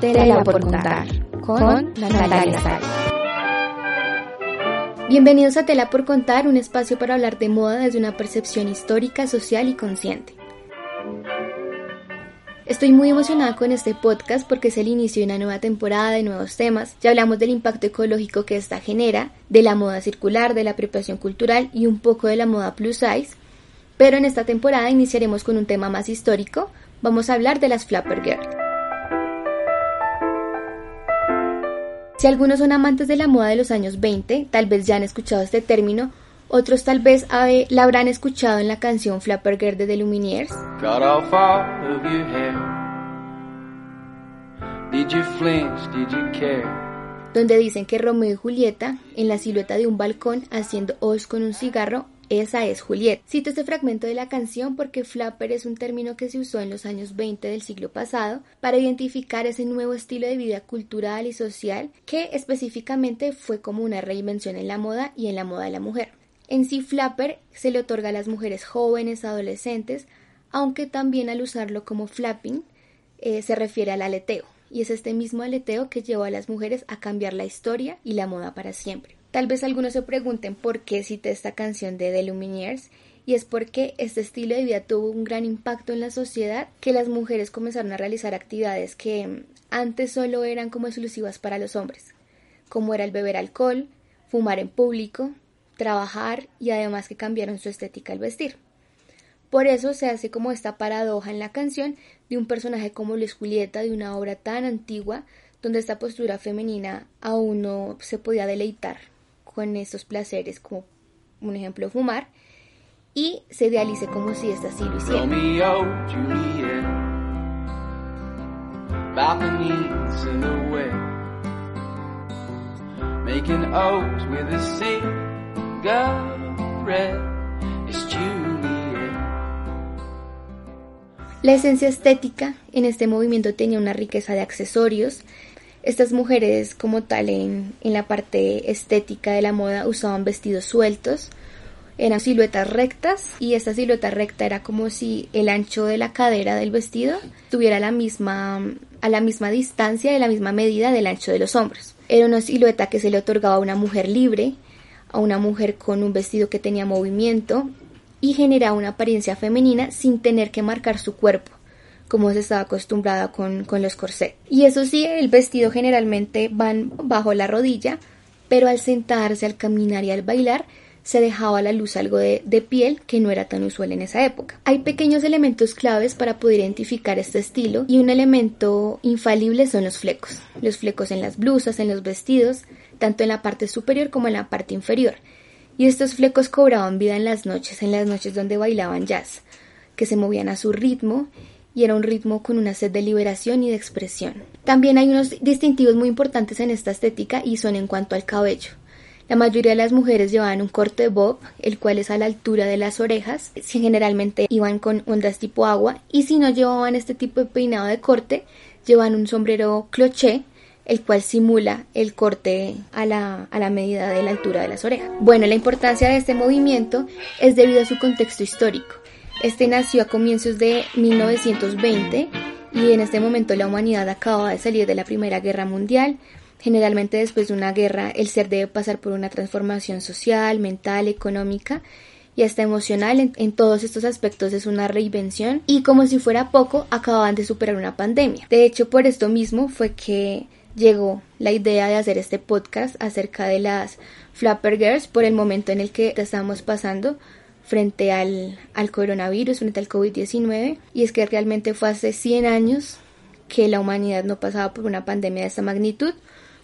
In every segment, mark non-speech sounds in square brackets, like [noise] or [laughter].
Tela por contar con Natalia Sal. Bienvenidos a Tela por contar, un espacio para hablar de moda desde una percepción histórica, social y consciente. Estoy muy emocionada con este podcast porque es el inicio de una nueva temporada de nuevos temas. Ya hablamos del impacto ecológico que esta genera, de la moda circular, de la apropiación cultural y un poco de la moda plus size. Pero en esta temporada iniciaremos con un tema más histórico. Vamos a hablar de las Flapper Girl. Si algunos son amantes de la moda de los años 20, tal vez ya han escuchado este término, otros tal vez la habrán escuchado en la canción Flapper Girl de The Lumineers. Donde dicen que Romeo y Julieta, en la silueta de un balcón haciendo os con un cigarro, esa es Juliet. Cito este fragmento de la canción porque flapper es un término que se usó en los años 20 del siglo pasado para identificar ese nuevo estilo de vida cultural y social que específicamente fue como una reinvención en la moda y en la moda de la mujer. En sí, flapper se le otorga a las mujeres jóvenes, adolescentes, aunque también al usarlo como flapping eh, se refiere al aleteo, y es este mismo aleteo que llevó a las mujeres a cambiar la historia y la moda para siempre. Tal vez algunos se pregunten por qué cité esta canción de The Lumineers y es porque este estilo de vida tuvo un gran impacto en la sociedad que las mujeres comenzaron a realizar actividades que antes solo eran como exclusivas para los hombres, como era el beber alcohol, fumar en público, trabajar y además que cambiaron su estética al vestir. Por eso se hace como esta paradoja en la canción de un personaje como Luis Julieta de una obra tan antigua donde esta postura femenina aún no se podía deleitar con estos placeres, como un ejemplo fumar, y se idealice como si esta sí lo hiciera. La esencia estética en este movimiento tenía una riqueza de accesorios, estas mujeres como tal en, la parte estética de la moda usaban vestidos sueltos, eran siluetas rectas y esta silueta recta era como si el ancho de la cadera del vestido tuviera la misma a la misma distancia y la misma medida del ancho de los hombros. Era una silueta que se le otorgaba a una mujer libre, a una mujer con un vestido que tenía movimiento y generaba una apariencia femenina sin tener que marcar su cuerpo como se estaba acostumbrada con, los corsets. Y eso sí, el vestido generalmente van bajo la rodilla, pero al sentarse, al caminar y al bailar, se dejaba a la luz algo de, de, piel que no era tan usual en esa época. Hay pequeños elementos claves para poder identificar este estilo y un elemento infalible son los flecos. Los flecos en las blusas, en los vestidos, tanto en la parte superior como en la parte inferior. Y estos flecos cobraban vida en las noches, en las noches donde bailaban jazz, que se movían a su ritmo y era un ritmo con una sed de liberación y de expresión. También hay unos distintivos muy importantes en esta estética y son en cuanto al cabello. La mayoría de las mujeres llevaban un corte bob, el cual es a la altura de las orejas, generalmente iban con ondas tipo agua, y si no llevaban este tipo de peinado de corte, llevan un sombrero cloché, el cual simula el corte a la, a la medida de la altura de las orejas. Bueno, la importancia de este movimiento es debido a su contexto histórico. Este nació a comienzos de 1920 y en este momento la humanidad acaba de salir de la Primera Guerra Mundial. Generalmente después de una guerra el ser debe pasar por una transformación social, mental, económica y hasta emocional. En, todos estos aspectos es una reinvención y como si fuera poco acababan de superar una pandemia. De hecho por esto mismo fue que llegó la idea de hacer este podcast acerca de las Flapper Girls por el momento en el que estamos pasando frente al, al coronavirus, frente al COVID-19, y es que realmente fue hace 100 años que la humanidad no pasaba por una pandemia de esta magnitud,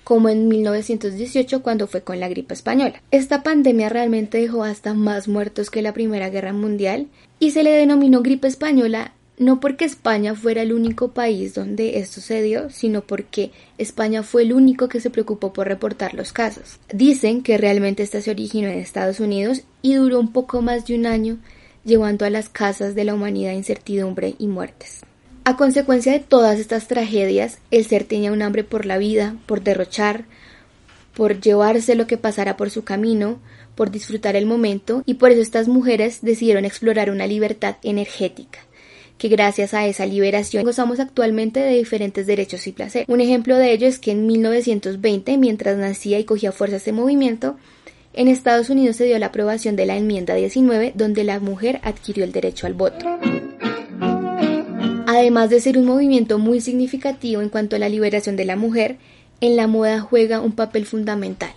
como en 1918 cuando fue con la gripe española. Esta pandemia realmente dejó hasta más muertos que la Primera Guerra Mundial y se le denominó gripe española no porque España fuera el único país donde esto se dio, sino porque España fue el único que se preocupó por reportar los casos. Dicen que realmente esta se originó en Estados Unidos y duró un poco más de un año, llevando a las casas de la humanidad incertidumbre y muertes. A consecuencia de todas estas tragedias, el ser tenía un hambre por la vida, por derrochar, por llevarse lo que pasara por su camino, por disfrutar el momento, y por eso estas mujeres decidieron explorar una libertad energética que gracias a esa liberación gozamos actualmente de diferentes derechos y placer. Un ejemplo de ello es que en 1920, mientras nacía y cogía fuerza este movimiento, en Estados Unidos se dio la aprobación de la enmienda 19, donde la mujer adquirió el derecho al voto. Además de ser un movimiento muy significativo en cuanto a la liberación de la mujer, en la moda juega un papel fundamental,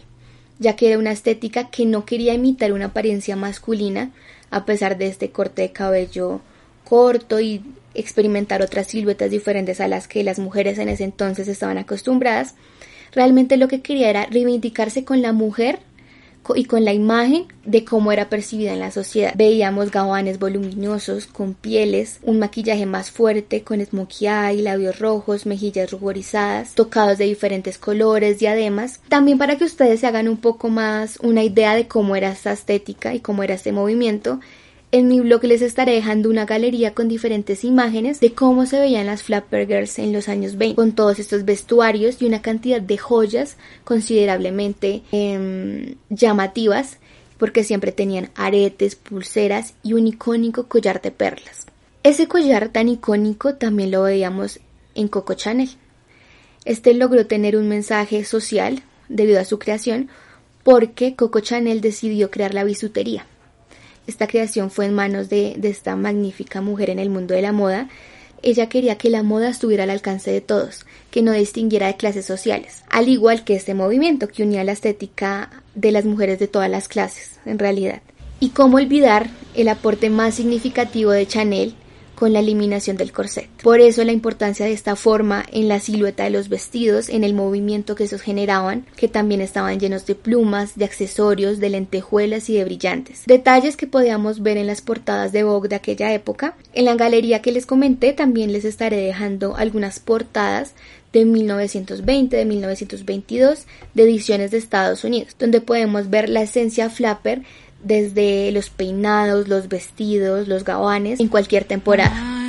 ya que era una estética que no quería imitar una apariencia masculina, a pesar de este corte de cabello corto y experimentar otras siluetas diferentes a las que las mujeres en ese entonces estaban acostumbradas, realmente lo que quería era reivindicarse con la mujer y con la imagen de cómo era percibida en la sociedad. Veíamos gabanes voluminosos, con pieles, un maquillaje más fuerte, con smokey eye, labios rojos, mejillas ruborizadas, tocados de diferentes colores, diademas. También para que ustedes se hagan un poco más una idea de cómo era esta estética y cómo era este movimiento, en mi blog les estaré dejando una galería con diferentes imágenes de cómo se veían las Flapper Girls en los años 20, con todos estos vestuarios y una cantidad de joyas considerablemente em, llamativas, porque siempre tenían aretes, pulseras y un icónico collar de perlas. Ese collar tan icónico también lo veíamos en Coco Chanel. Este logró tener un mensaje social debido a su creación porque Coco Chanel decidió crear la bisutería esta creación fue en manos de, esta magnífica mujer en el mundo de la moda. Ella quería que la moda estuviera al alcance de todos, que no distinguiera de clases sociales, al igual que este movimiento que unía la estética de las mujeres de todas las clases, en realidad. Y cómo olvidar el aporte más significativo de Chanel con la eliminación del corset. Por eso la importancia de esta forma en la silueta de los vestidos, en el movimiento que esos generaban, que también estaban llenos de plumas, de accesorios, de lentejuelas y de brillantes. Detalles que podíamos ver en las portadas de Vogue de aquella época. En la galería que les comenté también les estaré dejando algunas portadas de 1920, de 1922, de ediciones de Estados Unidos, donde podemos ver la esencia flapper desde los peinados, los vestidos, los gabanes, en cualquier temporada.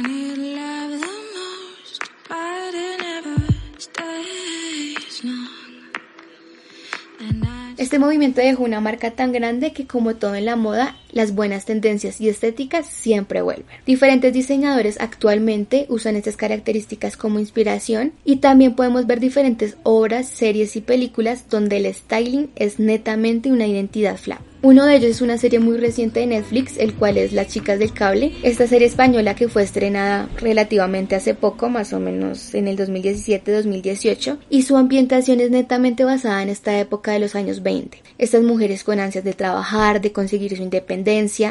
Este movimiento dejó una marca tan grande que como todo en la moda, las buenas tendencias y estéticas siempre vuelven. Diferentes diseñadores actualmente usan estas características como inspiración y también podemos ver diferentes obras, series y películas donde el styling es netamente una identidad flap. Uno de ellos es una serie muy reciente de Netflix, el cual es Las chicas del cable, esta serie española que fue estrenada relativamente hace poco, más o menos en el 2017-2018, y su ambientación es netamente basada en esta época de los años 20. Estas mujeres con ansias de trabajar, de conseguir su independencia,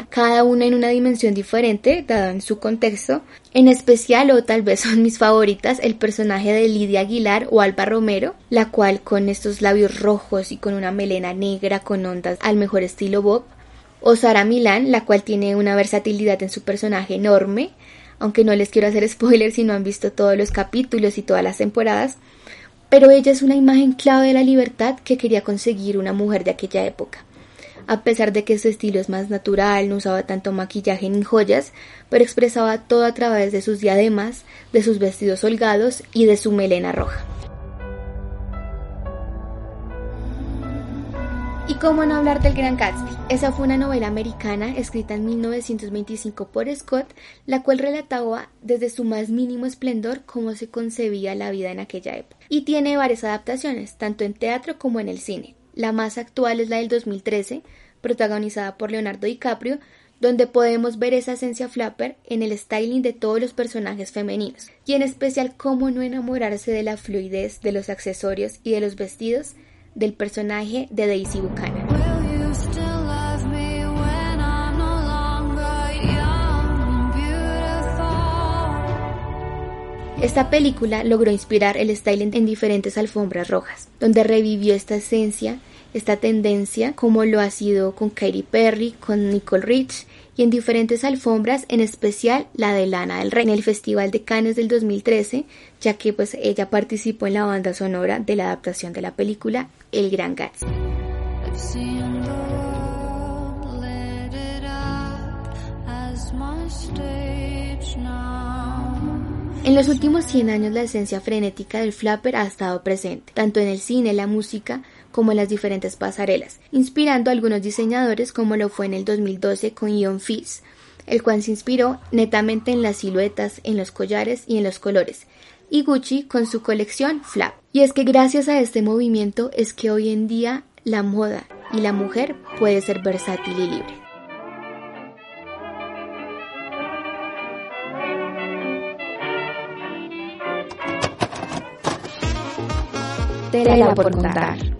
cada una en una dimensión diferente, dada en su contexto, en especial, o tal vez [laughs] son mis favoritas, el personaje de Lidia Aguilar o Alba Romero, la cual con estos labios rojos y con una melena negra con ondas al mejor estilo Bob, o Sara Milán, la cual tiene una versatilidad en su personaje enorme, aunque no les quiero hacer spoilers si no han visto todos los capítulos y todas las temporadas, pero ella es una imagen clave de la libertad que quería conseguir una mujer de aquella época a pesar de que su estilo es más natural, no usaba tanto maquillaje ni joyas, pero expresaba todo a través de sus diademas, de sus vestidos holgados y de su melena roja. Y cómo no hablar del Gran Gatsby. Esa fue una novela americana escrita en 1925 por Scott, la cual relataba desde su más mínimo esplendor cómo se concebía la vida en aquella época. Y tiene varias adaptaciones, tanto en teatro como en el cine. La más actual es la del 2013, protagonizada por Leonardo DiCaprio, donde podemos ver esa esencia flapper en el styling de todos los personajes femeninos, y en especial cómo no enamorarse de la fluidez de los accesorios y de los vestidos del personaje de Daisy Buchanan. Esta película logró inspirar el styling en diferentes alfombras rojas, donde revivió esta esencia esta tendencia como lo ha sido con Katy Perry, con Nicole Rich y en diferentes alfombras, en especial la de Lana del Rey en el Festival de Cannes del 2013, ya que pues ella participó en la banda sonora de la adaptación de la película El Gran Gatsby. En los últimos 100 años la esencia frenética del flapper ha estado presente, tanto en el cine, la música, como en las diferentes pasarelas, inspirando a algunos diseñadores como lo fue en el 2012 con Ion Fizz, el cual se inspiró netamente en las siluetas, en los collares y en los colores, y Gucci con su colección Flap. Y es que gracias a este movimiento es que hoy en día la moda y la mujer puede ser versátil y libre. Tela por contar